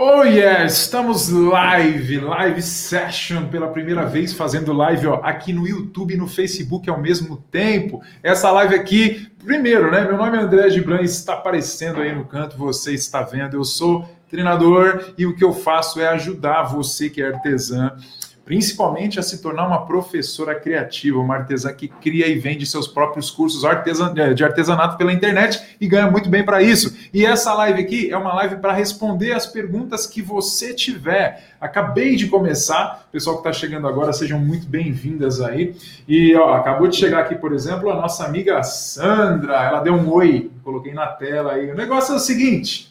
Oh yes, estamos live, live session pela primeira vez fazendo live ó, aqui no YouTube e no Facebook ao mesmo tempo. Essa live aqui, primeiro, né? Meu nome é André Gibran, está aparecendo aí no canto, você está vendo. Eu sou treinador e o que eu faço é ajudar você que é artesã principalmente a se tornar uma professora criativa, uma artesã que cria e vende seus próprios cursos é, de artesanato pela internet e ganha muito bem para isso. E essa live aqui é uma live para responder as perguntas que você tiver. Acabei de começar, pessoal que está chegando agora, sejam muito bem-vindas aí. E ó, acabou de chegar aqui, por exemplo, a nossa amiga Sandra, ela deu um oi, coloquei na tela aí. O negócio é o seguinte.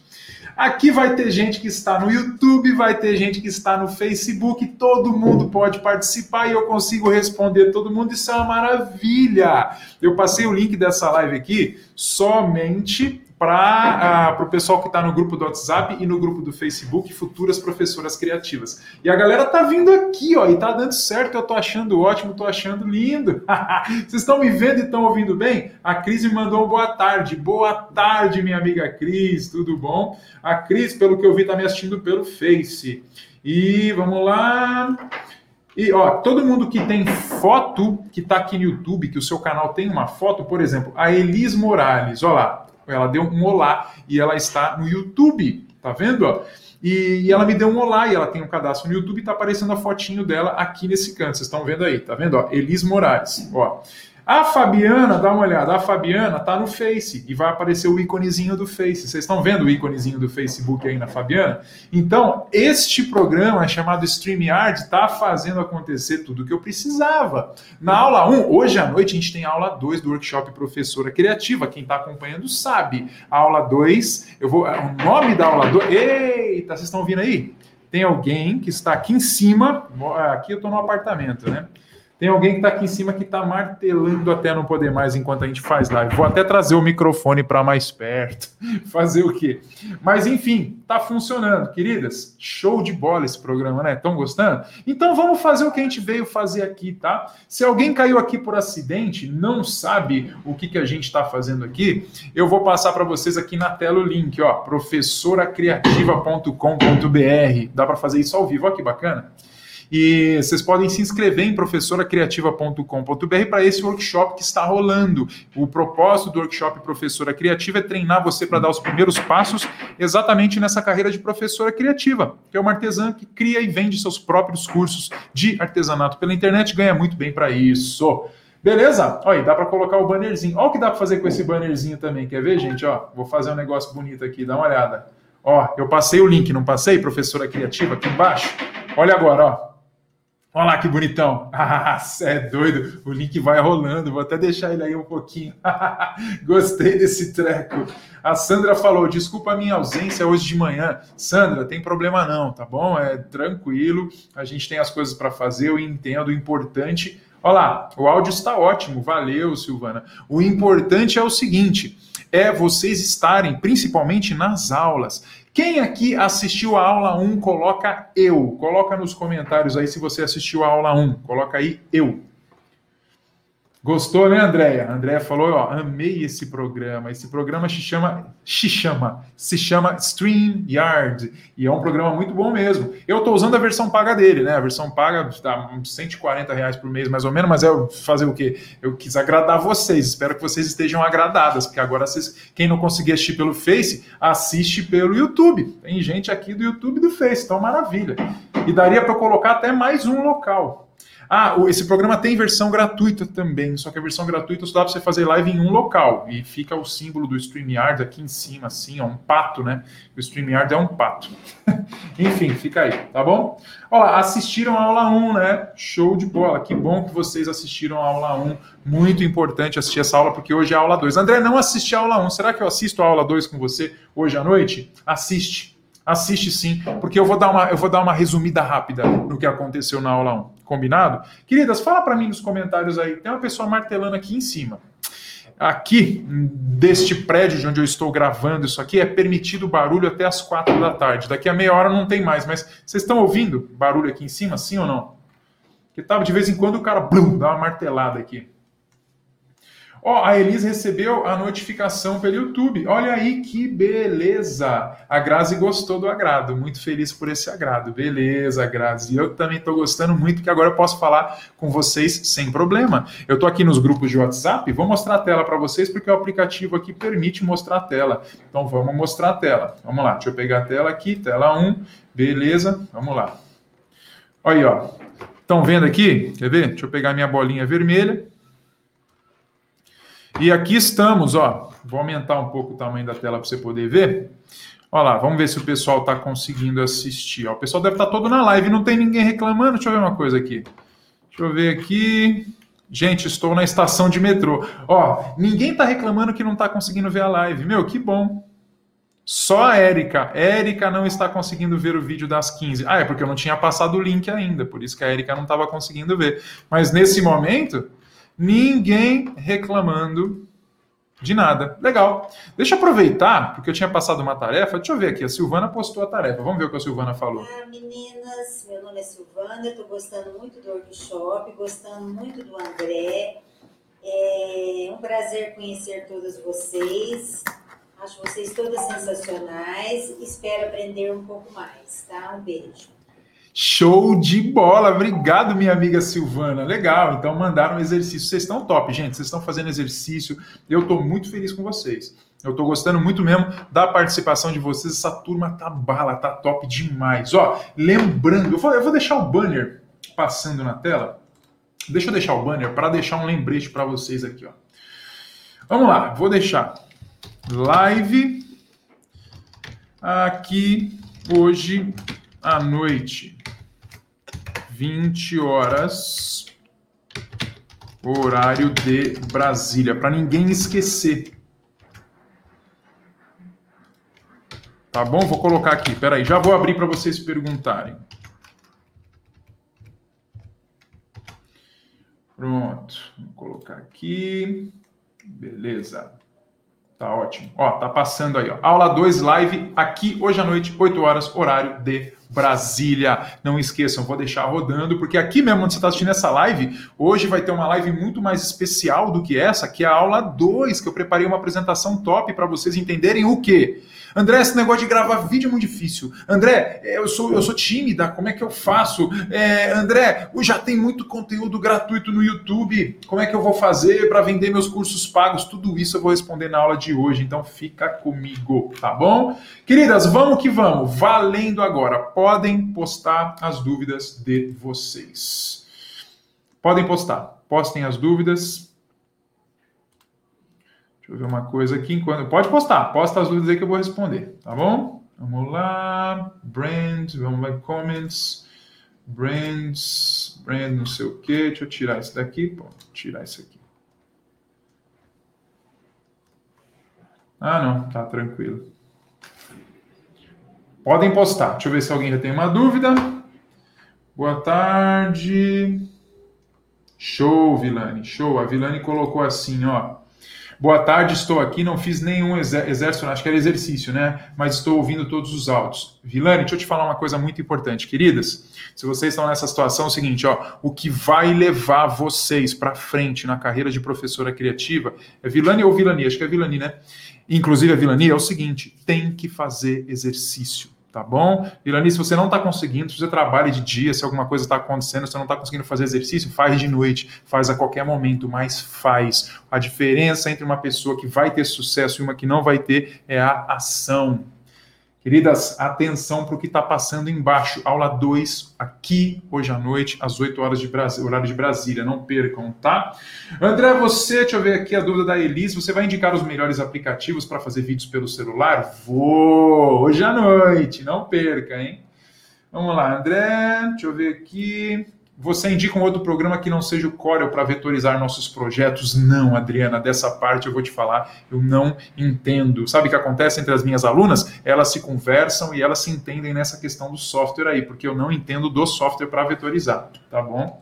Aqui vai ter gente que está no YouTube, vai ter gente que está no Facebook, todo mundo pode participar e eu consigo responder todo mundo. Isso é uma maravilha. Eu passei o link dessa live aqui somente para uh, o pessoal que está no grupo do WhatsApp e no grupo do Facebook, futuras professoras criativas. E a galera tá vindo aqui, ó, e tá dando certo, eu tô achando ótimo, tô achando lindo. Vocês estão me vendo e estão ouvindo bem? A Cris me mandou um boa tarde. Boa tarde, minha amiga Cris, tudo bom? A Cris, pelo que eu vi, tá me assistindo pelo Face. E vamos lá. E ó, todo mundo que tem foto, que está aqui no YouTube, que o seu canal tem uma foto, por exemplo, a Elis Morales, olha lá, ela deu um olá e ela está no YouTube, tá vendo? Ó? E, e, ela me deu um olá e ela tem um cadastro no YouTube tá aparecendo a fotinho dela aqui nesse canto. Vocês estão vendo aí, tá vendo? Ó, Elis Moraes. Ó. A Fabiana, dá uma olhada, a Fabiana tá no Face e vai aparecer o íconezinho do Face. Vocês estão vendo o íconezinho do Facebook aí na Fabiana? Então, este programa chamado StreamYard está fazendo acontecer tudo o que eu precisava. Na aula 1, hoje à noite a gente tem a aula 2 do workshop Professora Criativa. Quem está acompanhando sabe. A aula 2, eu vou. O nome da aula 2. Eita, vocês estão ouvindo aí? Tem alguém que está aqui em cima. Aqui eu estou no apartamento, né? Tem alguém que está aqui em cima que está martelando até não poder mais enquanto a gente faz live. Vou até trazer o microfone para mais perto. Fazer o quê? Mas enfim, está funcionando, queridas. Show de bola esse programa, né? Estão gostando? Então vamos fazer o que a gente veio fazer aqui, tá? Se alguém caiu aqui por acidente, não sabe o que, que a gente está fazendo aqui, eu vou passar para vocês aqui na tela o link, ó, professoracriativa.com.br. Dá para fazer isso ao vivo, ó que bacana. E vocês podem se inscrever em professoracriativa.com.br para esse workshop que está rolando. O propósito do workshop Professora Criativa é treinar você para dar os primeiros passos exatamente nessa carreira de professora criativa, que é uma artesã que cria e vende seus próprios cursos de artesanato pela internet, ganha muito bem para isso. Beleza? Olha, dá para colocar o bannerzinho. Olha o que dá para fazer com esse bannerzinho também. Quer ver, gente? Ó, vou fazer um negócio bonito aqui, dá uma olhada. Ó, eu passei o link, não passei, professora criativa, aqui embaixo? Olha agora, ó. Olha lá que bonitão. Ah, cê é doido. O link vai rolando. Vou até deixar ele aí um pouquinho. Gostei desse treco. A Sandra falou: desculpa a minha ausência hoje de manhã. Sandra, tem problema não, tá bom? É tranquilo. A gente tem as coisas para fazer. Eu entendo. O importante. Olha lá, o áudio está ótimo. Valeu, Silvana. O importante é o seguinte: é vocês estarem, principalmente nas aulas, quem aqui assistiu a aula 1, coloca eu. Coloca nos comentários aí se você assistiu a aula 1. Coloca aí eu. Gostou, né, Andréia? Andréia falou, ó, amei esse programa. Esse programa se chama, se chama, se chama StreamYard. E é um programa muito bom mesmo. Eu estou usando a versão paga dele, né? A versão paga está uns 140 reais por mês, mais ou menos, mas é fazer o quê? Eu quis agradar vocês. Espero que vocês estejam agradadas, porque agora vocês, quem não conseguir assistir pelo Face, assiste pelo YouTube. Tem gente aqui do YouTube e do Face, então maravilha. E daria para colocar até mais um local. Ah, esse programa tem versão gratuita também, só que a versão gratuita só dá para você fazer live em um local. E fica o símbolo do StreamYard aqui em cima, assim, ó, um pato, né? O StreamYard é um pato. Enfim, fica aí, tá bom? Olha, assistiram a aula 1, né? Show de bola. Que bom que vocês assistiram a aula 1. Muito importante assistir essa aula, porque hoje é a aula 2. André, não assisti a aula 1. Será que eu assisto a aula 2 com você hoje à noite? Assiste Assiste sim, porque eu vou dar uma, eu vou dar uma resumida rápida no que aconteceu na aula 1. Combinado? Queridas, fala para mim nos comentários aí. Tem uma pessoa martelando aqui em cima. Aqui, deste prédio de onde eu estou gravando isso aqui, é permitido barulho até as quatro da tarde. Daqui a meia hora não tem mais, mas vocês estão ouvindo barulho aqui em cima, sim ou não? Que tava de vez em quando o cara blum, dá uma martelada aqui. Ó, oh, a Elis recebeu a notificação pelo YouTube. Olha aí que beleza! A Grazi gostou do agrado. Muito feliz por esse agrado. Beleza, Grazi. Eu também estou gostando muito, que agora eu posso falar com vocês sem problema. Eu estou aqui nos grupos de WhatsApp, vou mostrar a tela para vocês, porque o aplicativo aqui permite mostrar a tela. Então vamos mostrar a tela. Vamos lá, deixa eu pegar a tela aqui, tela 1. Beleza, vamos lá. Olha aí, ó. Estão vendo aqui? Quer ver? Deixa eu pegar minha bolinha vermelha. E aqui estamos, ó. Vou aumentar um pouco o tamanho da tela para você poder ver. Olha lá, vamos ver se o pessoal está conseguindo assistir. Ó, o pessoal deve estar tá todo na live, não tem ninguém reclamando. Deixa eu ver uma coisa aqui. Deixa eu ver aqui. Gente, estou na estação de metrô. Ó, ninguém está reclamando que não está conseguindo ver a live. Meu, que bom. Só a Érica. Érica não está conseguindo ver o vídeo das 15. Ah, é porque eu não tinha passado o link ainda, por isso que a Érica não estava conseguindo ver. Mas nesse momento, Ninguém reclamando de nada. Legal. Deixa eu aproveitar, porque eu tinha passado uma tarefa. Deixa eu ver aqui. A Silvana postou a tarefa. Vamos ver o que a Silvana falou. Ah, meninas, meu nome é Silvana. Estou gostando muito do workshop, gostando muito do André. É um prazer conhecer todos vocês. Acho vocês todas sensacionais. Espero aprender um pouco mais, tá? Um beijo. Show de bola! Obrigado, minha amiga Silvana. Legal, então mandaram um exercício. Vocês estão top, gente. Vocês estão fazendo exercício. Eu estou muito feliz com vocês. Eu estou gostando muito mesmo da participação de vocês. Essa turma tá bala, tá top demais. Ó, lembrando, eu vou, eu vou deixar o banner passando na tela. Deixa eu deixar o banner para deixar um lembrete para vocês aqui, ó. Vamos lá, vou deixar live aqui hoje à noite. 20 horas, horário de Brasília, para ninguém esquecer. Tá bom? Vou colocar aqui. Peraí, já vou abrir para vocês perguntarem. Pronto. Vou colocar aqui. Beleza. Tá ótimo. Ó, tá passando aí, ó. Aula 2 live aqui hoje à noite, 8 horas, horário de Brasília. Não esqueçam, vou deixar rodando, porque aqui mesmo onde você está assistindo essa live, hoje vai ter uma live muito mais especial do que essa, que é a aula 2, que eu preparei uma apresentação top para vocês entenderem o quê? André, esse negócio de gravar vídeo é muito difícil. André, eu sou, eu sou tímida, como é que eu faço? É, André, já tem muito conteúdo gratuito no YouTube, como é que eu vou fazer para vender meus cursos pagos? Tudo isso eu vou responder na aula de hoje, então fica comigo, tá bom? Queridas, vamos que vamos, valendo agora. Podem postar as dúvidas de vocês. Podem postar, postem as dúvidas. Deixa eu ver uma coisa aqui. Enquanto... Pode postar, posta as dúvidas aí que eu vou responder, tá bom? Vamos lá. Brand, vamos lá, comments. Brands, brand não sei o que. Deixa eu tirar isso daqui. Pô, tirar isso aqui. Ah, não, tá tranquilo. Podem postar. Deixa eu ver se alguém já tem uma dúvida. Boa tarde. Show, Vilani. Show. A Vilani colocou assim, ó. Boa tarde, estou aqui, não fiz nenhum exército, acho que era exercício, né? Mas estou ouvindo todos os áudios. Vilani, deixa eu te falar uma coisa muito importante, queridas. Se vocês estão nessa situação, é o seguinte, ó, o que vai levar vocês para frente na carreira de professora criativa é Vilani ou Vilani? Acho que é Vilani, né? Inclusive a Vilani é o seguinte: tem que fazer exercício tá bom? Irani, se você não está conseguindo, se você trabalha de dia, se alguma coisa está acontecendo, se você não está conseguindo fazer exercício, faz de noite, faz a qualquer momento, mas faz. A diferença entre uma pessoa que vai ter sucesso e uma que não vai ter é a ação. Queridas, atenção para o que está passando embaixo. Aula 2, aqui, hoje à noite, às 8 horas de horário de Brasília. Não percam, tá? André, você, deixa eu ver aqui a dúvida da Elis. Você vai indicar os melhores aplicativos para fazer vídeos pelo celular? Vou! Hoje à noite, não perca, hein? Vamos lá, André, deixa eu ver aqui. Você indica um outro programa que não seja o Corel para vetorizar nossos projetos? Não, Adriana, dessa parte eu vou te falar, eu não entendo. Sabe o que acontece entre as minhas alunas? Elas se conversam e elas se entendem nessa questão do software aí, porque eu não entendo do software para vetorizar, tá bom?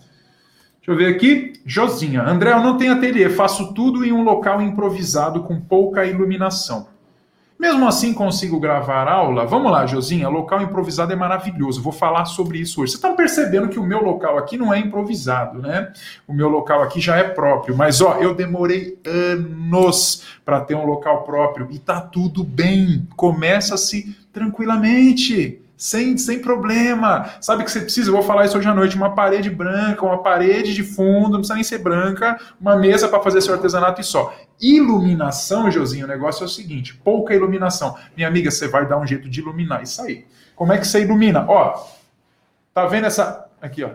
Deixa eu ver aqui. Josinha. André, eu não tenho ateliê, faço tudo em um local improvisado com pouca iluminação. Mesmo assim, consigo gravar aula? Vamos lá, Josinha. Local improvisado é maravilhoso. Vou falar sobre isso hoje. Você está percebendo que o meu local aqui não é improvisado, né? O meu local aqui já é próprio. Mas, ó, eu demorei anos para ter um local próprio e tá tudo bem. Começa-se tranquilamente sem, sem problema. Sabe o que você precisa? Eu vou falar isso hoje à noite. Uma parede branca, uma parede de fundo, não precisa nem ser branca, uma mesa para fazer seu artesanato e só. Iluminação, Josinho, o negócio é o seguinte: pouca iluminação. Minha amiga, você vai dar um jeito de iluminar isso aí. Como é que você ilumina? Ó, tá vendo essa. Aqui, ó.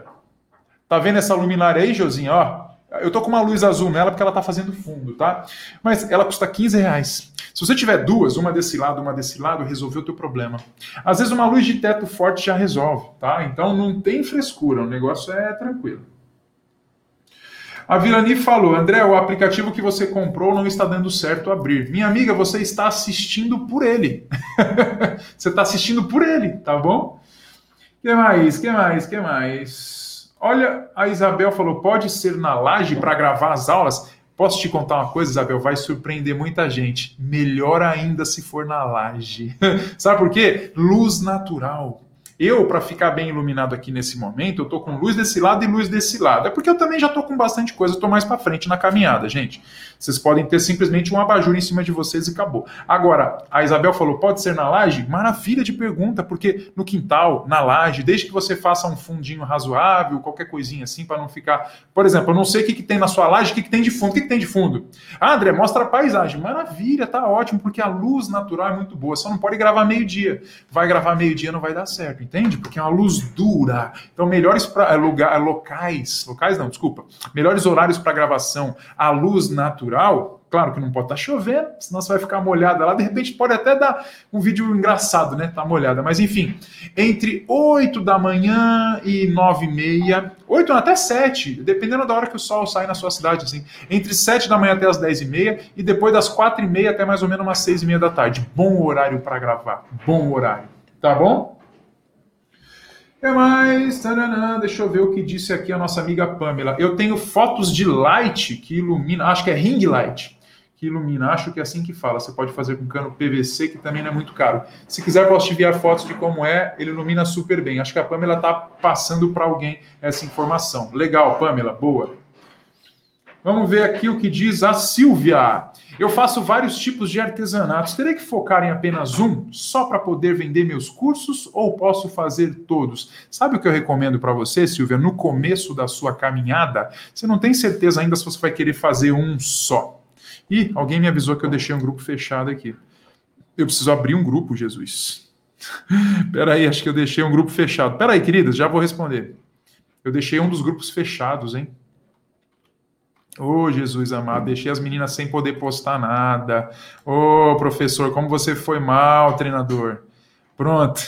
Tá vendo essa luminária aí, Josinho? Ó, eu tô com uma luz azul nela porque ela tá fazendo fundo, tá? Mas ela custa 15 reais. Se você tiver duas, uma desse lado, uma desse lado, resolveu o teu problema. Às vezes uma luz de teto forte já resolve, tá? Então não tem frescura, o negócio é tranquilo. A Vilani falou, André, o aplicativo que você comprou não está dando certo abrir. Minha amiga, você está assistindo por ele. você está assistindo por ele, tá bom? que mais? que mais? que mais? Olha, a Isabel falou, pode ser na laje para gravar as aulas? Posso te contar uma coisa, Isabel? Vai surpreender muita gente. Melhor ainda se for na laje. Sabe por quê? Luz natural. Eu, para ficar bem iluminado aqui nesse momento, eu tô com luz desse lado e luz desse lado. É porque eu também já tô com bastante coisa, eu tô mais para frente na caminhada, gente. Vocês podem ter simplesmente um abajur em cima de vocês e acabou. Agora, a Isabel falou, pode ser na laje? Maravilha de pergunta, porque no quintal, na laje, desde que você faça um fundinho razoável, qualquer coisinha assim, para não ficar. Por exemplo, eu não sei o que, que tem na sua laje, o que, que tem de fundo. O que, que tem de fundo? Ah, André, mostra a paisagem. Maravilha, tá ótimo, porque a luz natural é muito boa. Só não pode gravar meio-dia. Vai gravar meio-dia, não vai dar certo entende? Porque é uma luz dura. Então, melhores pra, é, lugar, é, locais, locais não, desculpa, melhores horários para gravação, a luz natural, Claro que não pode estar tá chovendo, senão você vai ficar molhada lá. De repente pode até dar um vídeo engraçado, né? Tá molhada. Mas enfim, entre 8 da manhã e 9 e meia, 8 até 7, dependendo da hora que o sol sai na sua cidade, assim. Entre 7 da manhã até as 10 e meia e depois das 4 e meia até mais ou menos umas 6 e meia da tarde. Bom horário para gravar. Bom horário. Tá bom? Que mais? Taranã, deixa eu ver o que disse aqui a nossa amiga Pamela. Eu tenho fotos de light que ilumina, acho que é ring light, que ilumina, acho que é assim que fala. Você pode fazer com cano PVC, que também não é muito caro. Se quiser, posso te enviar fotos de como é, ele ilumina super bem. Acho que a Pamela está passando para alguém essa informação. Legal, Pamela, boa. Vamos ver aqui o que diz a Silvia. Eu faço vários tipos de artesanatos. Terei que focar em apenas um, só para poder vender meus cursos, ou posso fazer todos? Sabe o que eu recomendo para você, Silvia? No começo da sua caminhada, você não tem certeza ainda se você vai querer fazer um só. E alguém me avisou que eu deixei um grupo fechado aqui. Eu preciso abrir um grupo, Jesus. Peraí, acho que eu deixei um grupo fechado. Peraí, queridas, já vou responder. Eu deixei um dos grupos fechados, hein? Ô oh, Jesus amado, deixei as meninas sem poder postar nada. Ô oh, professor, como você foi mal, treinador. Pronto.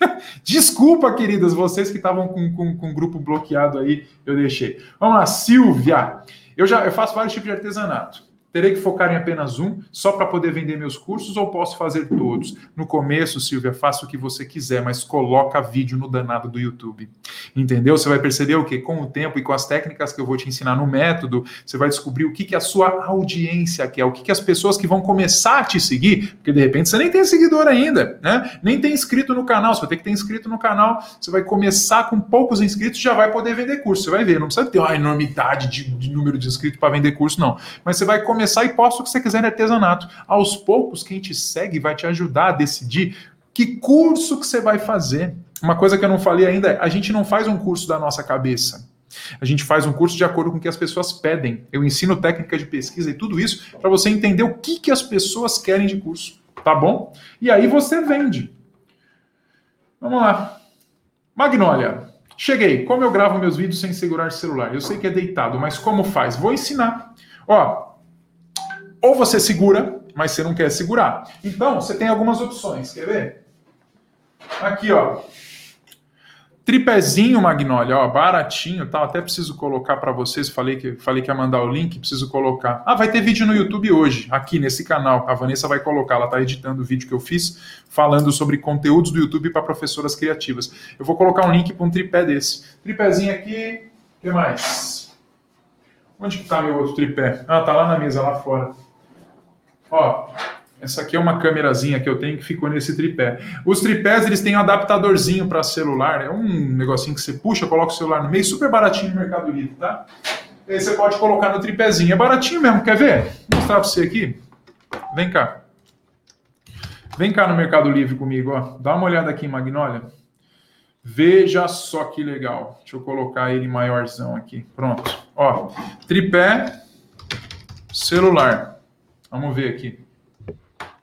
Desculpa, queridas, vocês que estavam com, com, com o grupo bloqueado aí, eu deixei. Vamos lá, Silvia. Eu já eu faço vários tipos de artesanato. Terei que focar em apenas um, só para poder vender meus cursos, ou posso fazer todos? No começo, Silvia, faça o que você quiser, mas coloca vídeo no danado do YouTube. Entendeu? Você vai perceber o que? Com o tempo e com as técnicas que eu vou te ensinar no método, você vai descobrir o que, que a sua audiência quer, o que, que as pessoas que vão começar a te seguir, porque de repente você nem tem seguidor ainda, né? Nem tem inscrito no canal, você vai ter que ter inscrito no canal, você vai começar com poucos inscritos, já vai poder vender curso. Você vai ver, não precisa ter uma enormidade de, de número de inscritos para vender curso, não. Mas você vai começar começar e posta o que você quiser em artesanato. Aos poucos, quem te segue vai te ajudar a decidir que curso que você vai fazer. Uma coisa que eu não falei ainda é, a gente não faz um curso da nossa cabeça. A gente faz um curso de acordo com o que as pessoas pedem. Eu ensino técnica de pesquisa e tudo isso para você entender o que, que as pessoas querem de curso, tá bom? E aí você vende. Vamos lá. Magnólia. Cheguei. Como eu gravo meus vídeos sem segurar celular? Eu sei que é deitado, mas como faz? Vou ensinar. Ó, ou você segura, mas você não quer segurar. Então, você tem algumas opções. Quer ver? Aqui, ó. Tripézinho Magnólia, ó, baratinho, tá? Até preciso colocar para vocês. Falei que falei que ia mandar o link, preciso colocar. Ah, vai ter vídeo no YouTube hoje, aqui nesse canal. A Vanessa vai colocar, ela tá editando o vídeo que eu fiz falando sobre conteúdos do YouTube para professoras criativas. Eu vou colocar um link para um tripé desse. Tripézinho aqui, o que mais? Onde que tá meu outro tripé? Ah, tá lá na mesa lá fora. Ó, Essa aqui é uma câmerazinha que eu tenho que ficou nesse tripé. Os tripés, eles têm um adaptadorzinho para celular, é um negocinho que você puxa, coloca o celular no meio, super baratinho no Mercado Livre, tá? E aí você pode colocar no tripézinho. É baratinho mesmo, quer ver? Vou mostrar para você aqui. Vem cá. Vem cá no Mercado Livre comigo, ó. Dá uma olhada aqui, Magnólia. Veja só que legal. Deixa eu colocar ele maiorzão aqui. Pronto. Ó, tripé celular. Vamos ver aqui.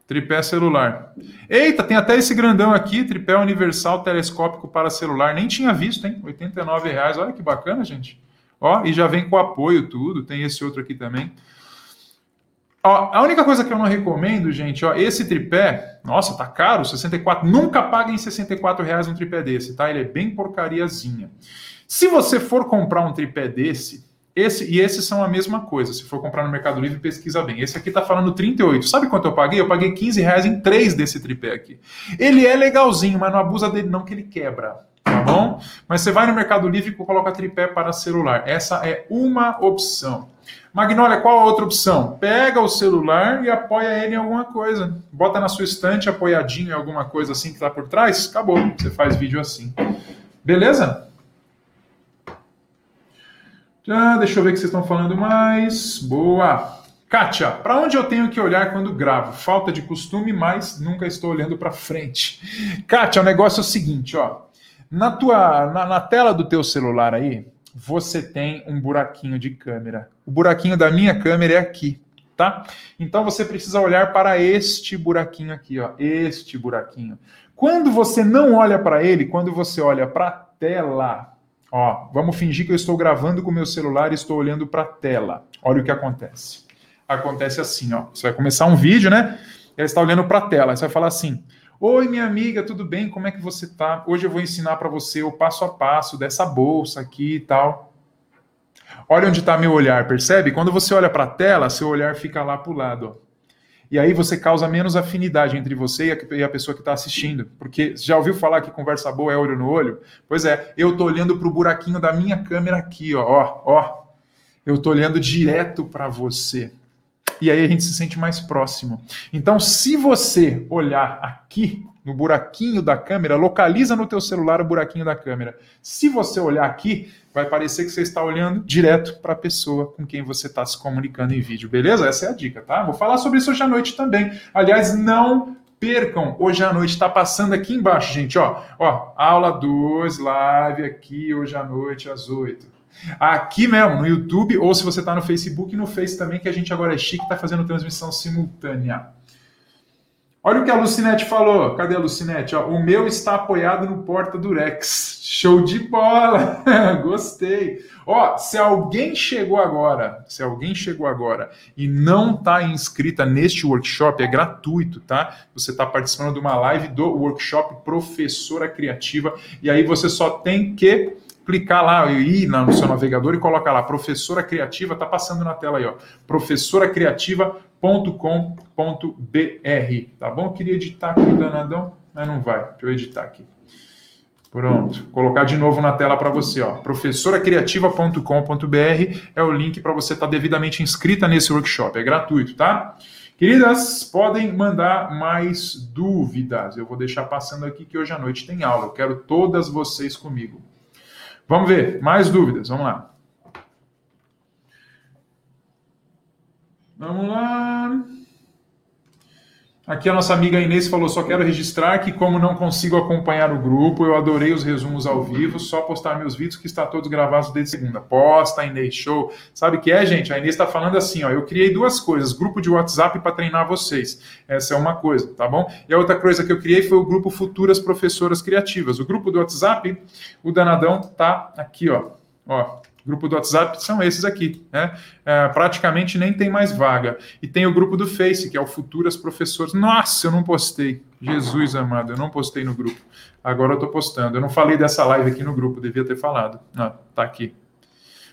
Tripé celular. Eita, tem até esse grandão aqui, tripé universal telescópico para celular. Nem tinha visto, hein? R$ reais. Olha que bacana, gente. Ó, e já vem com apoio tudo. Tem esse outro aqui também. Ó, a única coisa que eu não recomendo, gente, ó, esse tripé, nossa, tá caro, 64. Nunca paguem 64 reais um tripé desse, tá? Ele é bem porcariazinha. Se você for comprar um tripé desse, esse e esses são a mesma coisa. Se for comprar no Mercado Livre, pesquisa bem. Esse aqui tá falando 38. Sabe quanto eu paguei? Eu paguei 15 reais em três desse tripé aqui. Ele é legalzinho, mas não abusa dele não que ele quebra. Tá bom? Mas você vai no Mercado Livre e coloca tripé para celular. Essa é uma opção. Magnólia, qual a outra opção? Pega o celular e apoia ele em alguma coisa. Bota na sua estante apoiadinho em alguma coisa assim que está por trás. Acabou. Você faz vídeo assim. Beleza? Deixa eu ver o que vocês estão falando mais. Boa. Kátia, para onde eu tenho que olhar quando gravo? Falta de costume, mas nunca estou olhando para frente. Kátia, o negócio é o seguinte, ó. Na tua, na, na tela do teu celular aí, você tem um buraquinho de câmera. O buraquinho da minha câmera é aqui, tá? Então você precisa olhar para este buraquinho aqui, ó, este buraquinho. Quando você não olha para ele, quando você olha para a tela, ó, vamos fingir que eu estou gravando com o meu celular e estou olhando para a tela. Olha o que acontece. Acontece assim, ó. Você vai começar um vídeo, né? Ele está olhando para a tela. Você vai falar assim: Oi, minha amiga, tudo bem? Como é que você tá? Hoje eu vou ensinar para você o passo a passo dessa bolsa aqui e tal. Olha onde está meu olhar, percebe? Quando você olha para a tela, seu olhar fica lá para o lado. Ó. E aí você causa menos afinidade entre você e a pessoa que está assistindo. Porque já ouviu falar que conversa boa é olho no olho? Pois é, eu estou olhando para o buraquinho da minha câmera aqui, ó, ó, ó. Eu estou olhando direto para você e aí a gente se sente mais próximo. Então, se você olhar aqui no buraquinho da câmera, localiza no teu celular o buraquinho da câmera. Se você olhar aqui, vai parecer que você está olhando direto para a pessoa com quem você está se comunicando em vídeo, beleza? Essa é a dica, tá? Vou falar sobre isso hoje à noite também. Aliás, não percam hoje à noite, está passando aqui embaixo, gente, ó, ó, aula 2, live aqui hoje à noite às 8. Aqui mesmo, no YouTube, ou se você está no Facebook, no Face também, que a gente agora é chique, está fazendo transmissão simultânea. Olha o que a Lucinete falou. Cadê a Lucinete? Ó, o meu está apoiado no Porta Durex. Show de bola! Gostei. Ó, se alguém chegou agora, se alguém chegou agora e não está inscrita neste workshop, é gratuito, tá? Você está participando de uma live do workshop Professora Criativa e aí você só tem que clicar lá, ir no seu navegador e colocar lá, professora criativa, tá passando na tela aí, ó, professoracriativa.com.br, tá bom? Eu queria editar aqui, danadão, mas não vai, deixa eu editar aqui. Pronto, colocar de novo na tela para você, ó, professoracriativa.com.br é o link para você estar tá devidamente inscrita nesse workshop, é gratuito, tá? Queridas, podem mandar mais dúvidas. Eu vou deixar passando aqui que hoje à noite tem aula. Eu quero todas vocês comigo. Vamos ver, mais dúvidas, vamos lá. Vamos lá. Aqui a nossa amiga Inês falou: só quero registrar que, como não consigo acompanhar o grupo, eu adorei os resumos ao vivo, só postar meus vídeos que está todos gravados desde segunda. Posta, Inês, show. Sabe o que é, gente? A Inês está falando assim: ó, eu criei duas coisas: grupo de WhatsApp para treinar vocês. Essa é uma coisa, tá bom? E a outra coisa que eu criei foi o grupo Futuras Professoras Criativas. O grupo do WhatsApp, o danadão tá aqui, ó. Ó, grupo do WhatsApp são esses aqui, né? É, praticamente nem tem mais vaga. E tem o grupo do Face, que é o Futuras Professores. Nossa, eu não postei. Jesus amado, eu não postei no grupo. Agora eu tô postando. Eu não falei dessa live aqui no grupo, devia ter falado. Ah, tá aqui.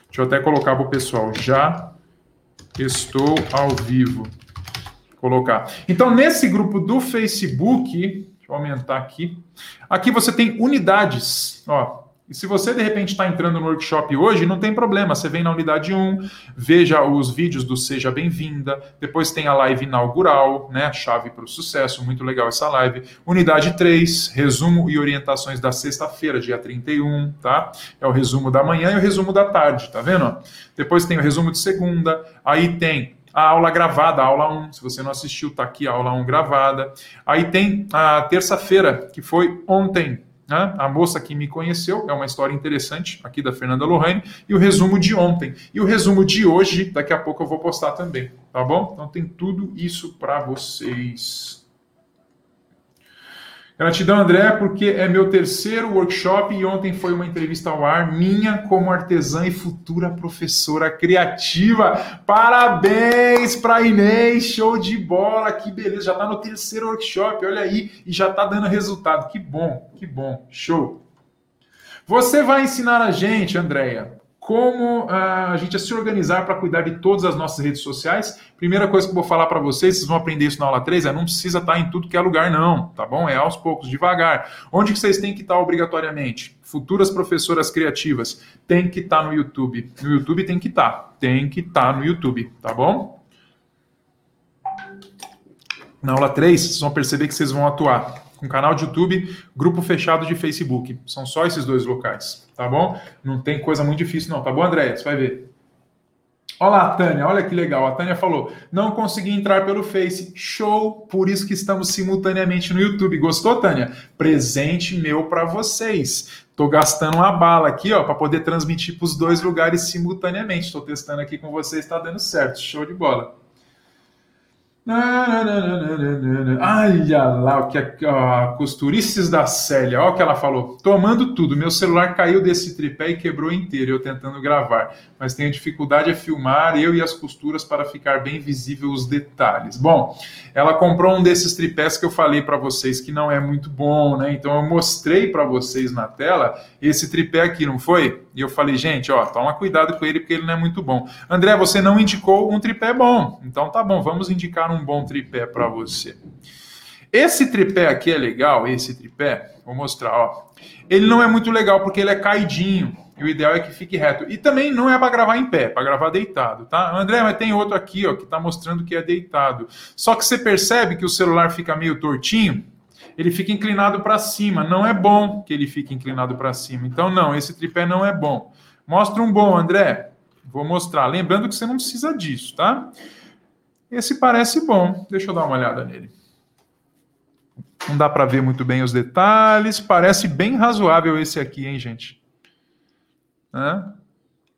Deixa eu até colocar para o pessoal. Já estou ao vivo. Colocar. Então, nesse grupo do Facebook, deixa eu aumentar aqui. Aqui você tem unidades. Ó, E se você de repente está entrando no workshop hoje, não tem problema. Você vem na unidade 1, veja os vídeos do Seja Bem-vinda, depois tem a live inaugural, né? Chave para o sucesso, muito legal essa live. Unidade 3, resumo e orientações da sexta-feira, dia 31, tá? É o resumo da manhã e o resumo da tarde, tá vendo? Depois tem o resumo de segunda, aí tem a aula gravada, a aula 1. Se você não assistiu, tá aqui a aula 1 gravada. Aí tem a terça-feira, que foi ontem, né? A moça que me conheceu, é uma história interessante aqui da Fernanda Lohane, e o resumo de ontem. E o resumo de hoje, daqui a pouco eu vou postar também, tá bom? Então tem tudo isso para vocês. Gratidão, André, porque é meu terceiro workshop e ontem foi uma entrevista ao ar minha como artesã e futura professora criativa. Parabéns para Inês, show de bola, que beleza, já está no terceiro workshop, olha aí, e já está dando resultado. Que bom, que bom, show. Você vai ensinar a gente, Andréia, como uh, a gente se organizar para cuidar de todas as nossas redes sociais. Primeira coisa que eu vou falar para vocês, vocês vão aprender isso na aula 3, é não precisa estar tá em tudo que é lugar não, tá bom? É aos poucos, devagar. Onde que vocês têm que estar tá obrigatoriamente? Futuras professoras criativas, tem que estar tá no YouTube. No YouTube tem que estar, tem que estar no YouTube, tá bom? Na aula 3, vocês vão perceber que vocês vão atuar com canal de YouTube, grupo fechado de Facebook. São só esses dois locais, tá bom? Não tem coisa muito difícil não, tá bom, André? Você vai ver. Olá, Tânia, olha que legal. A Tânia falou: não consegui entrar pelo Face. Show! Por isso que estamos simultaneamente no YouTube. Gostou, Tânia? Presente meu para vocês. Tô gastando uma bala aqui, ó, para poder transmitir para os dois lugares simultaneamente. Estou testando aqui com vocês, está dando certo. Show de bola. Olha lá o que a, a costurices da Célia, olha o que ela falou. Tomando tudo, meu celular caiu desse tripé e quebrou inteiro, eu tentando gravar. Mas tenho dificuldade a filmar eu e as costuras para ficar bem visível os detalhes. Bom, ela comprou um desses tripés que eu falei para vocês que não é muito bom, né? Então eu mostrei para vocês na tela esse tripé aqui, não foi? E eu falei, gente, ó, toma cuidado com ele porque ele não é muito bom. André, você não indicou um tripé bom. Então tá bom, vamos indicar um bom tripé para você. Esse tripé aqui é legal, esse tripé, vou mostrar, ó. Ele não é muito legal porque ele é caidinho. E o ideal é que fique reto. E também não é para gravar em pé, para gravar deitado, tá? André, mas tem outro aqui, ó, que está mostrando que é deitado. Só que você percebe que o celular fica meio tortinho, ele fica inclinado para cima. Não é bom que ele fique inclinado para cima. Então, não, esse tripé não é bom. Mostra um bom, André. Vou mostrar. Lembrando que você não precisa disso, tá? Esse parece bom. Deixa eu dar uma olhada nele. Não dá para ver muito bem os detalhes. Parece bem razoável esse aqui, hein, gente? Hã?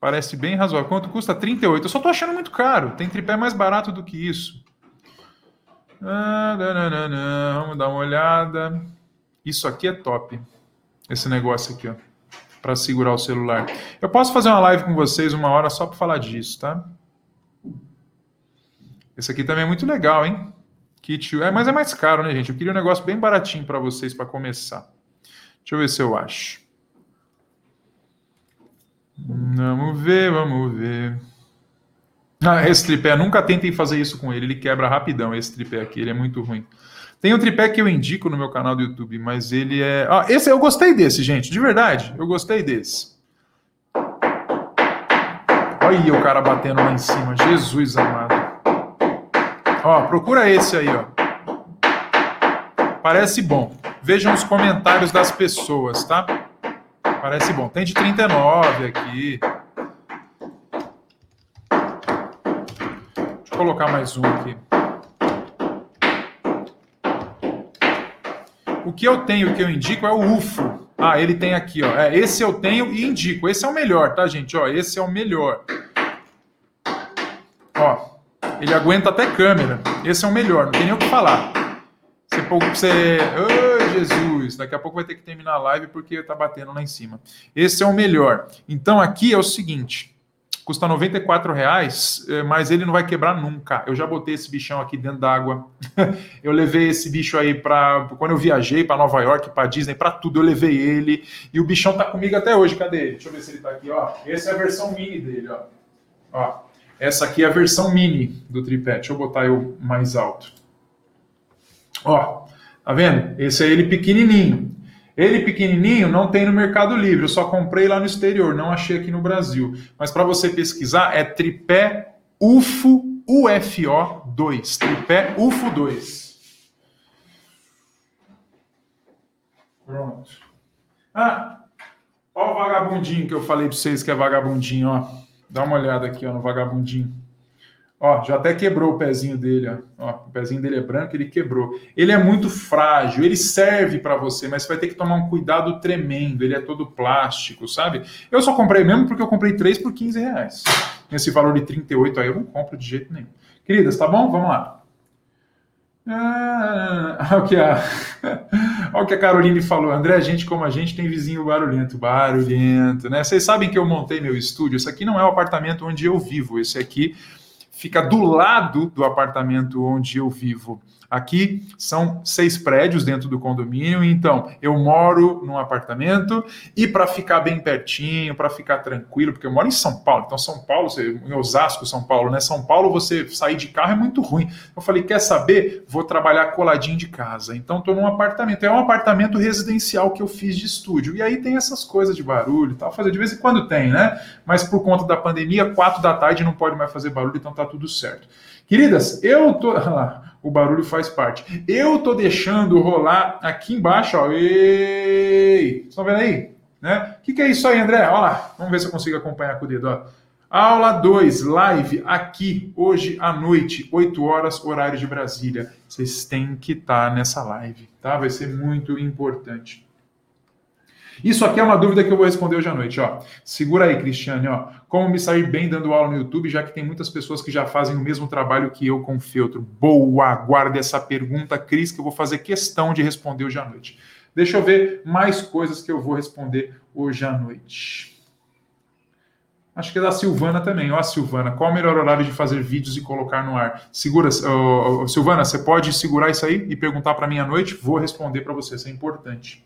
Parece bem razoável. Quanto custa? 38. Eu só tô achando muito caro. Tem tripé mais barato do que isso. Ah, Vamos dar uma olhada. Isso aqui é top. Esse negócio aqui, ó. Para segurar o celular. Eu posso fazer uma live com vocês uma hora só para falar disso, tá? Esse aqui também é muito legal, hein? Kit, é, mas é mais caro, né, gente? Eu queria um negócio bem baratinho para vocês para começar. Deixa eu ver se eu acho. Vamos ver, vamos ver. Ah, esse tripé, nunca tentem fazer isso com ele, ele quebra rapidão esse tripé aqui, ele é muito ruim. Tem um tripé que eu indico no meu canal do YouTube, mas ele é. Ah, esse eu gostei desse, gente, de verdade, eu gostei desse. Olha o cara batendo lá em cima, Jesus amado. Ó, procura esse aí, ó. Parece bom. Vejam os comentários das pessoas, tá? Parece bom. Tem de 39 aqui. colocar mais um aqui. O que eu tenho, que eu indico é o UFO. Ah, ele tem aqui, ó. É, esse eu tenho e indico. Esse é o melhor, tá, gente? Ó, esse é o melhor. Ele aguenta até câmera. Esse é o melhor, não tem nem o que falar. Você, você... Oh, Jesus! Daqui a pouco vai ter que terminar a live porque tá batendo lá em cima. Esse é o melhor. Então aqui é o seguinte custa 94 reais, é, mas ele não vai quebrar nunca. Eu já botei esse bichão aqui dentro d'água. eu levei esse bicho aí para quando eu viajei para Nova York, para Disney, para tudo, eu levei ele e o bichão tá comigo até hoje. Cadê ele? Deixa eu ver se ele tá aqui, ó. Essa é a versão mini dele, ó. Ó, essa aqui é a versão mini do tripé. Deixa eu botar eu mais alto. Ó, tá vendo? Esse é ele pequenininho. Ele pequenininho não tem no Mercado Livre, eu só comprei lá no exterior, não achei aqui no Brasil. Mas para você pesquisar é tripé UFO UFO 2, tripé UFO 2. Pronto. Ah, ó o vagabundinho que eu falei para vocês que é vagabundinho, ó. Dá uma olhada aqui, ó, no vagabundinho. Ó, já até quebrou o pezinho dele, ó. ó. O pezinho dele é branco, ele quebrou. Ele é muito frágil, ele serve para você, mas você vai ter que tomar um cuidado tremendo. Ele é todo plástico, sabe? Eu só comprei mesmo porque eu comprei três por 15 reais. Esse valor de 38 aí eu não compro de jeito nenhum. Queridas, tá bom? Vamos lá. Ah, olha o que a, olha o que a Caroline falou. André, gente como a gente tem vizinho barulhento. Barulhento, né? Vocês sabem que eu montei meu estúdio. Esse aqui não é o apartamento onde eu vivo. Esse aqui fica do lado do apartamento onde eu vivo. Aqui são seis prédios dentro do condomínio, então eu moro num apartamento e para ficar bem pertinho, para ficar tranquilo, porque eu moro em São Paulo, então São Paulo, em Osasco, São Paulo, né? São Paulo, você sair de carro é muito ruim. Eu falei, quer saber? Vou trabalhar coladinho de casa. Então estou num apartamento, é um apartamento residencial que eu fiz de estúdio. E aí tem essas coisas de barulho e tal, fazer de vez em quando tem, né? Mas por conta da pandemia, quatro da tarde não pode mais fazer barulho, então tá tudo certo. Queridas, eu tô. O barulho faz parte. Eu tô deixando rolar aqui embaixo, ó. Ei! Estão vendo aí? Né? O que, que é isso aí, André? Olha lá. Vamos ver se eu consigo acompanhar com o dedo. Ó. Aula 2, live aqui, hoje à noite, 8 horas, horário de Brasília. Vocês têm que estar tá nessa live, tá? Vai ser muito importante. Isso aqui é uma dúvida que eu vou responder hoje à noite, ó. Segura aí, Cristiane, ó. Como me sair bem dando aula no YouTube, já que tem muitas pessoas que já fazem o mesmo trabalho que eu com feltro? Boa, guarde essa pergunta, Cris, que eu vou fazer questão de responder hoje à noite. Deixa eu ver mais coisas que eu vou responder hoje à noite. Acho que é da Silvana também. Ó, Silvana, qual o melhor horário de fazer vídeos e colocar no ar? Segura, uh, Silvana, você pode segurar isso aí e perguntar para mim à noite? Vou responder para você, isso é importante.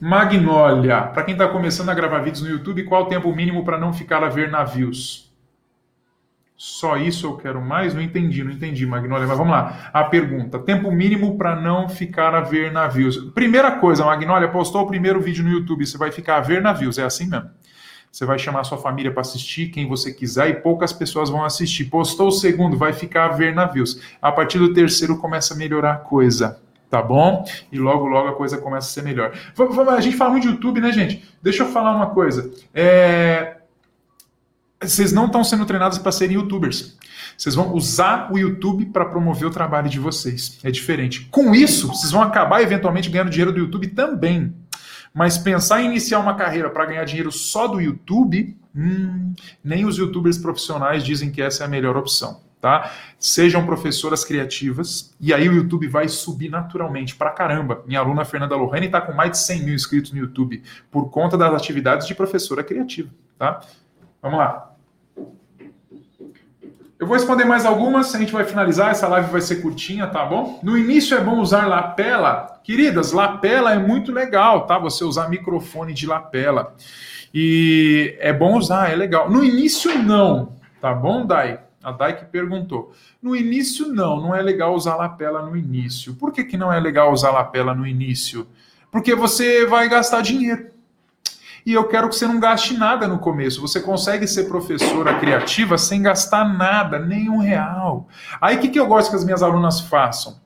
Magnólia. Para quem está começando a gravar vídeos no YouTube, qual o tempo mínimo para não ficar a ver navios? Só isso eu quero mais? Não entendi, não entendi, Magnólia. Mas vamos lá. A pergunta: tempo mínimo para não ficar a ver navios. Primeira coisa, Magnólia, postou o primeiro vídeo no YouTube, você vai ficar a ver navios. É assim mesmo. Você vai chamar sua família para assistir, quem você quiser, e poucas pessoas vão assistir. Postou o segundo, vai ficar a ver navios. A partir do terceiro começa a melhorar a coisa tá bom? E logo, logo a coisa começa a ser melhor. A gente fala muito de YouTube, né, gente? Deixa eu falar uma coisa. É... Vocês não estão sendo treinados para serem youtubers. Vocês vão usar o YouTube para promover o trabalho de vocês. É diferente. Com isso, vocês vão acabar eventualmente ganhando dinheiro do YouTube também. Mas pensar em iniciar uma carreira para ganhar dinheiro só do YouTube, hum, nem os youtubers profissionais dizem que essa é a melhor opção tá? Sejam professoras criativas, e aí o YouTube vai subir naturalmente pra caramba. Minha aluna Fernanda Lohane está com mais de 100 mil inscritos no YouTube por conta das atividades de professora criativa, tá? Vamos lá. Eu vou responder mais algumas, a gente vai finalizar, essa live vai ser curtinha, tá bom? No início é bom usar lapela. Queridas, lapela é muito legal, tá? Você usar microfone de lapela. E é bom usar, é legal. No início não, tá bom, Dai? A Dai perguntou. No início, não, não é legal usar lapela no início. Por que, que não é legal usar lapela no início? Porque você vai gastar dinheiro. E eu quero que você não gaste nada no começo. Você consegue ser professora criativa sem gastar nada, nenhum real. Aí o que, que eu gosto que as minhas alunas façam?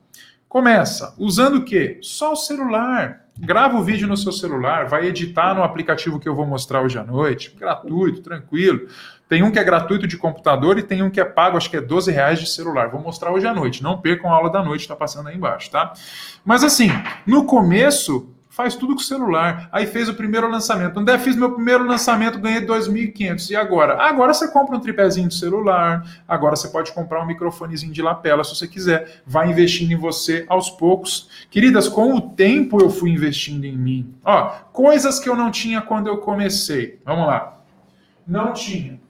Começa usando o quê? Só o celular. Grava o vídeo no seu celular, vai editar no aplicativo que eu vou mostrar hoje à noite, gratuito, tranquilo. Tem um que é gratuito de computador e tem um que é pago, acho que é 12 reais de celular. Vou mostrar hoje à noite. Não percam a aula da noite, está passando aí embaixo, tá? Mas assim, no começo, faz tudo com celular. Aí fez o primeiro lançamento. André, fiz meu primeiro lançamento, ganhei 2.500. E agora? Agora você compra um tripézinho de celular, agora você pode comprar um microfonezinho de lapela se você quiser. Vai investindo em você aos poucos. Queridas, com o tempo eu fui investindo em mim. Ó, coisas que eu não tinha quando eu comecei. Vamos lá. Não tinha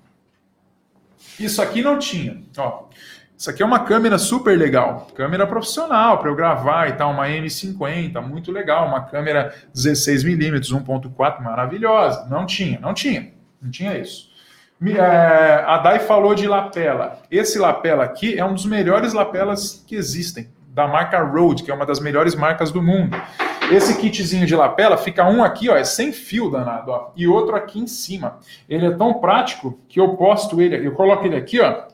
isso aqui não tinha. Ó, isso aqui é uma câmera super legal, câmera profissional para eu gravar e tal, uma M50, muito legal, uma câmera 16mm, 1.4, maravilhosa. Não tinha, não tinha, não tinha isso. É, a Dai falou de lapela. Esse lapela aqui é um dos melhores lapelas que existem, da marca Rode, que é uma das melhores marcas do mundo. Esse kitzinho de lapela fica um aqui, ó, é sem fio danado, ó, e outro aqui em cima. Ele é tão prático que eu posto ele, eu coloco ele aqui, ó,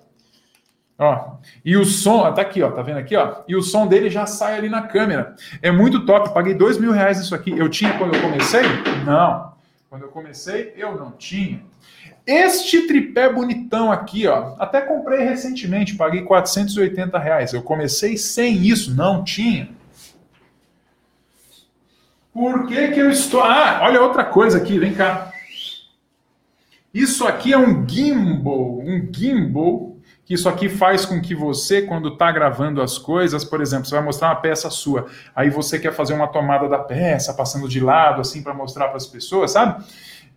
Ó, e o som, tá aqui, ó, tá vendo aqui, ó? E o som dele já sai ali na câmera. É muito top. Paguei dois mil reais isso aqui. Eu tinha quando eu comecei? Não. Quando eu comecei, eu não tinha. Este tripé bonitão aqui, ó, até comprei recentemente, paguei 480 reais. Eu comecei sem isso, não tinha. Por que que eu estou... Ah, olha outra coisa aqui, vem cá. Isso aqui é um gimbal, um gimbal que isso aqui faz com que você, quando está gravando as coisas, por exemplo, você vai mostrar uma peça sua, aí você quer fazer uma tomada da peça, passando de lado, assim, para mostrar para as pessoas, sabe?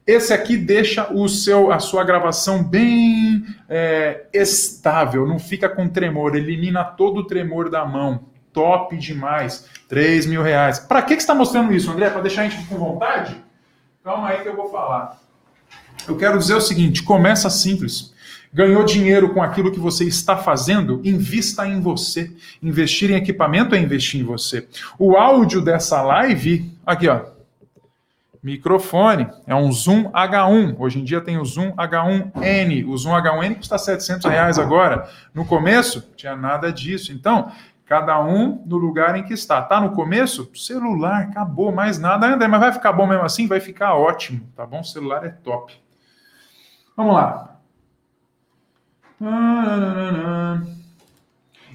Esse aqui deixa o seu, a sua gravação bem é, estável, não fica com tremor, elimina todo o tremor da mão. Top demais. 3 mil reais. Para que, que você está mostrando isso, André? Para deixar a gente com vontade? Calma aí que eu vou falar. Eu quero dizer o seguinte: começa simples. Ganhou dinheiro com aquilo que você está fazendo? Invista em você. Investir em equipamento é investir em você. O áudio dessa live, aqui ó, microfone, é um Zoom H1. Hoje em dia tem o Zoom H1N. O Zoom H1N custa 700 reais agora. No começo, tinha nada disso. Então, cada um no lugar em que está. Tá no começo? Celular, acabou, mais nada. André, mas vai ficar bom mesmo assim? Vai ficar ótimo, tá bom? O celular é top. Vamos lá.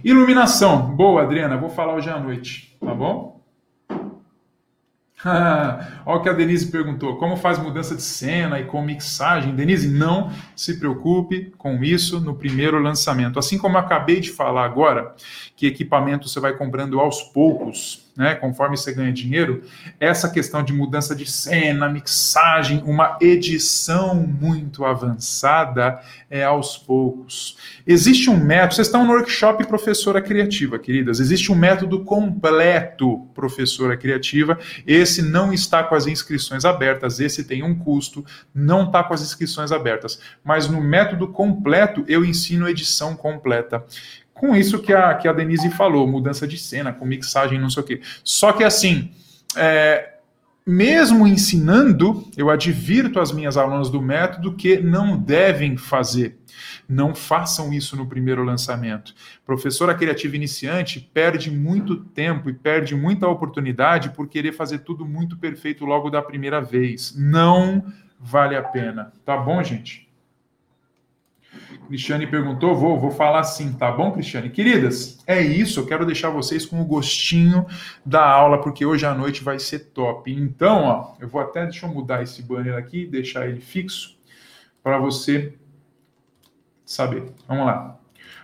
Iluminação. Boa, Adriana. Vou falar hoje à noite, tá bom? Olha o que a Denise perguntou: como faz mudança de cena e com mixagem? Denise, não se preocupe com isso no primeiro lançamento. Assim como eu acabei de falar agora, que equipamento você vai comprando aos poucos, né, conforme você ganha dinheiro, essa questão de mudança de cena, mixagem, uma edição muito avançada é aos poucos. Existe um método, vocês estão no workshop Professora Criativa, queridas, existe um método completo Professora Criativa, esse não está com as inscrições abertas, esse tem um custo, não está com as inscrições abertas, mas no método completo eu ensino edição completa com isso que a, que a Denise falou, mudança de cena, com mixagem, não sei o quê. Só que assim, é, mesmo ensinando, eu advirto as minhas alunas do método que não devem fazer. Não façam isso no primeiro lançamento. Professora criativa iniciante perde muito tempo e perde muita oportunidade por querer fazer tudo muito perfeito logo da primeira vez. Não vale a pena. Tá bom, gente? Cristiane perguntou, vou, vou falar sim, tá bom, Cristiane? Queridas, é isso, eu quero deixar vocês com o gostinho da aula, porque hoje à noite vai ser top. Então, ó, eu vou até, deixa eu mudar esse banner aqui, deixar ele fixo, para você saber. Vamos lá.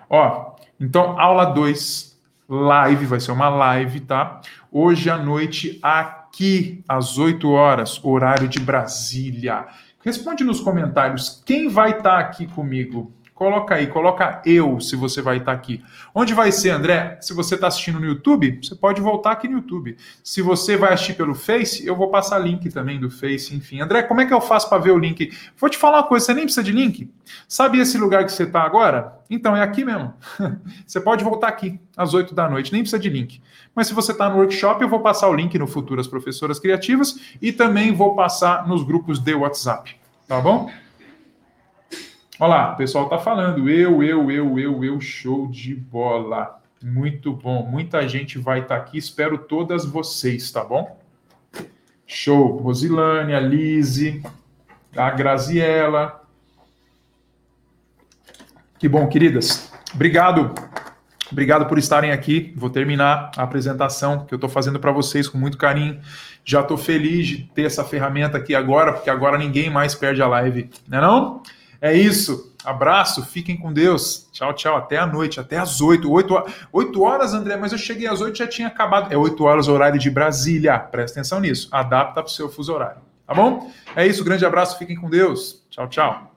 Ó, então, aula 2, live, vai ser uma live, tá? Hoje à noite, aqui, às 8 horas, horário de Brasília. Responde nos comentários quem vai estar tá aqui comigo Coloca aí, coloca eu se você vai estar aqui. Onde vai ser, André? Se você está assistindo no YouTube, você pode voltar aqui no YouTube. Se você vai assistir pelo Face, eu vou passar link também do Face, enfim. André, como é que eu faço para ver o link? Vou te falar uma coisa, você nem precisa de link. Sabe esse lugar que você está agora? Então, é aqui mesmo. você pode voltar aqui às 8 da noite, nem precisa de link. Mas se você está no workshop, eu vou passar o link no Futuras Professoras Criativas e também vou passar nos grupos de WhatsApp. Tá bom? Olha lá, o pessoal tá falando. Eu, eu, eu, eu, eu, show de bola. Muito bom. Muita gente vai estar tá aqui. Espero todas vocês, tá bom? Show. Rosilane, a Lise, a Graziella. Que bom, queridas. Obrigado. Obrigado por estarem aqui. Vou terminar a apresentação que eu estou fazendo para vocês com muito carinho. Já estou feliz de ter essa ferramenta aqui agora, porque agora ninguém mais perde a live, né não? É não? É isso. Abraço, fiquem com Deus. Tchau, tchau. Até a noite, até às 8. 8, 8 horas, André, mas eu cheguei às 8 já tinha acabado. É 8 horas, horário de Brasília. Presta atenção nisso. Adapta para o seu fuso horário. Tá bom? É isso, grande abraço, fiquem com Deus. Tchau, tchau.